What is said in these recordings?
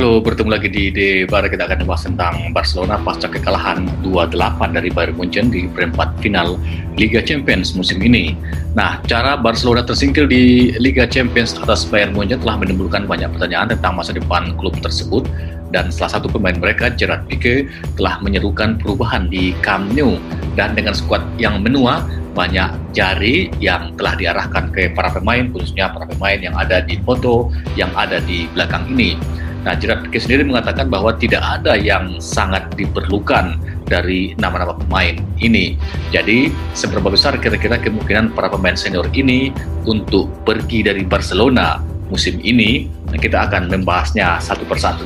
Halo, bertemu lagi di Debar. Kita akan membahas tentang Barcelona pasca kekalahan 2-8 dari Bayern Munchen di perempat final Liga Champions musim ini. Nah, cara Barcelona tersingkir di Liga Champions atas Bayern Munchen telah menimbulkan banyak pertanyaan tentang masa depan klub tersebut dan salah satu pemain mereka, Gerard Pique, telah menyerukan perubahan di Camp Nou dan dengan skuad yang menua, banyak jari yang telah diarahkan ke para pemain, khususnya para pemain yang ada di foto yang ada di belakang ini. Nah, Gerard Pique sendiri mengatakan bahwa tidak ada yang sangat diperlukan dari nama-nama pemain ini. Jadi, seberapa besar kira-kira kemungkinan para pemain senior ini untuk pergi dari Barcelona musim ini? Kita akan membahasnya satu persatu.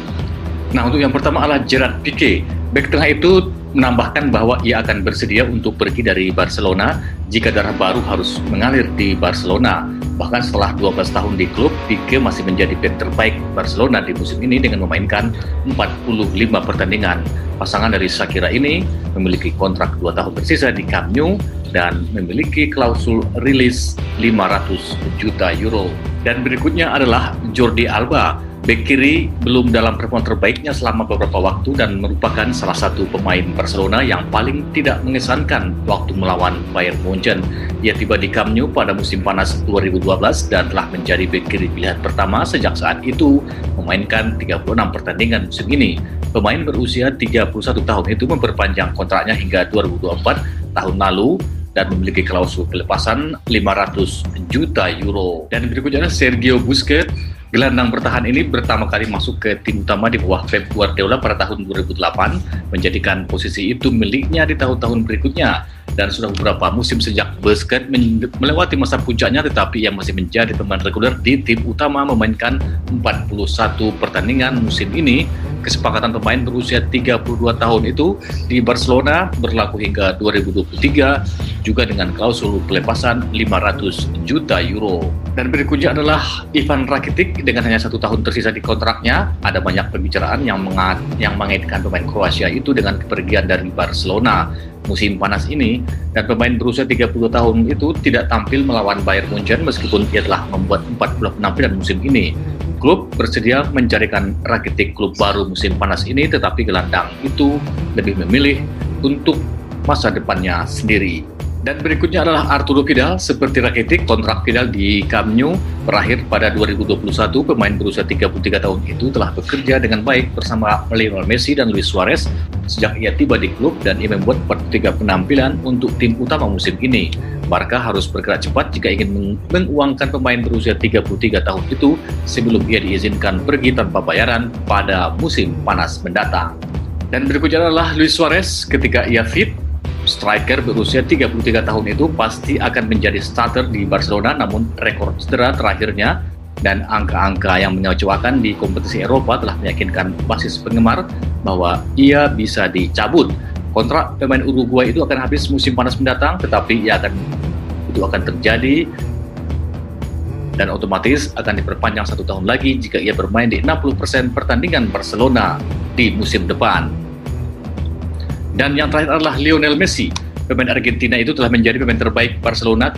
Nah, untuk yang pertama adalah Gerard Pique. Back tengah itu menambahkan bahwa ia akan bersedia untuk pergi dari Barcelona jika darah baru harus mengalir di Barcelona. Bahkan setelah 12 tahun di klub, Pique masih menjadi back terbaik Barcelona di musim ini dengan memainkan 45 pertandingan. Pasangan dari Shakira ini memiliki kontrak 2 tahun tersisa di Camp Nou dan memiliki klausul rilis 500 juta euro. Dan berikutnya adalah Jordi Alba Bek kiri belum dalam performa terbaiknya selama beberapa waktu dan merupakan salah satu pemain Barcelona yang paling tidak mengesankan waktu melawan Bayern Munchen. Ia tiba di Camp Nou pada musim panas 2012 dan telah menjadi bek kiri pilihan pertama sejak saat itu memainkan 36 pertandingan musim ini. Pemain berusia 31 tahun itu memperpanjang kontraknya hingga 2024 tahun lalu dan memiliki klausul pelepasan 500 juta euro. Dan berikutnya Sergio Busquets Gelandang bertahan ini pertama kali masuk ke tim utama di bawah Pep Guardiola pada tahun 2008, menjadikan posisi itu miliknya di tahun-tahun berikutnya. Dan sudah beberapa musim sejak Busquets melewati masa puncaknya, tetapi ia masih menjadi pemain reguler di tim utama memainkan 41 pertandingan musim ini. Kesepakatan pemain berusia 32 tahun itu di Barcelona berlaku hingga 2023, juga dengan klausul pelepasan 500 juta euro. Dan berikutnya adalah Ivan Rakitic dengan hanya satu tahun tersisa di kontraknya. Ada banyak pembicaraan yang mengat, yang mengaitkan pemain Kroasia itu dengan kepergian dari Barcelona musim panas ini dan pemain berusia 30 tahun itu tidak tampil melawan Bayern Munchen meskipun ia telah membuat 40 penampilan musim ini. Klub bersedia mencarikan Rakitic klub baru musim panas ini tetapi gelandang itu lebih memilih untuk masa depannya sendiri. Dan berikutnya adalah Arturo Vidal. Seperti Rakitic, kontrak Vidal di Camp Nou berakhir pada 2021. Pemain berusia 33 tahun itu telah bekerja dengan baik bersama Lionel Messi dan Luis Suarez sejak ia tiba di klub dan ia membuat 43 penampilan untuk tim utama musim ini. Barca harus bergerak cepat jika ingin menguangkan pemain berusia 33 tahun itu sebelum ia diizinkan pergi tanpa bayaran pada musim panas mendatang. Dan berikutnya adalah Luis Suarez ketika ia fit striker berusia 33 tahun itu pasti akan menjadi starter di Barcelona namun rekor cedera terakhirnya dan angka-angka yang menyocokkan di kompetisi Eropa telah meyakinkan basis penggemar bahwa ia bisa dicabut. Kontrak pemain Uruguay itu akan habis musim panas mendatang tetapi ia akan itu akan terjadi dan otomatis akan diperpanjang satu tahun lagi jika ia bermain di 60% pertandingan Barcelona di musim depan. Dan yang terakhir adalah Lionel Messi. Pemain Argentina itu telah menjadi pemain terbaik Barcelona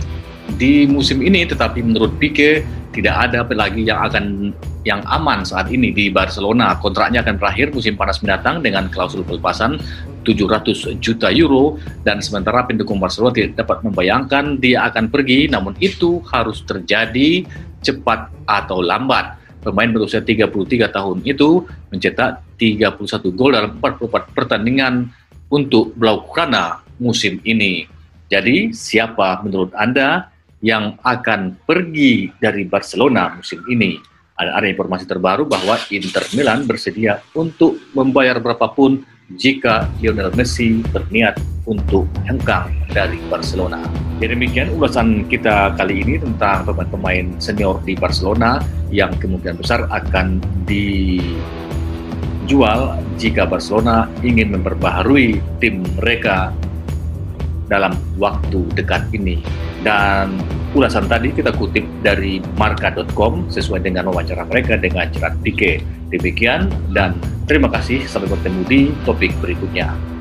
di musim ini, tetapi menurut Pique tidak ada lagi yang akan yang aman saat ini di Barcelona. Kontraknya akan berakhir musim panas mendatang dengan klausul pelepasan 700 juta euro dan sementara pendukung Barcelona tidak dapat membayangkan dia akan pergi, namun itu harus terjadi cepat atau lambat. Pemain berusia 33 tahun itu mencetak 31 gol dalam 44 pertandingan untuk Blaugrana musim ini. Jadi, siapa menurut Anda yang akan pergi dari Barcelona musim ini? Ada, ada informasi terbaru bahwa Inter Milan bersedia untuk membayar berapapun jika Lionel Messi berniat untuk hengkang dari Barcelona. Jadi demikian ulasan kita kali ini tentang pemain-pemain senior di Barcelona yang kemungkinan besar akan di jual jika Barcelona ingin memperbaharui tim mereka dalam waktu dekat ini. Dan ulasan tadi kita kutip dari marka.com sesuai dengan wawancara mereka dengan Gerard Pique. Demikian dan terima kasih sampai bertemu di topik berikutnya.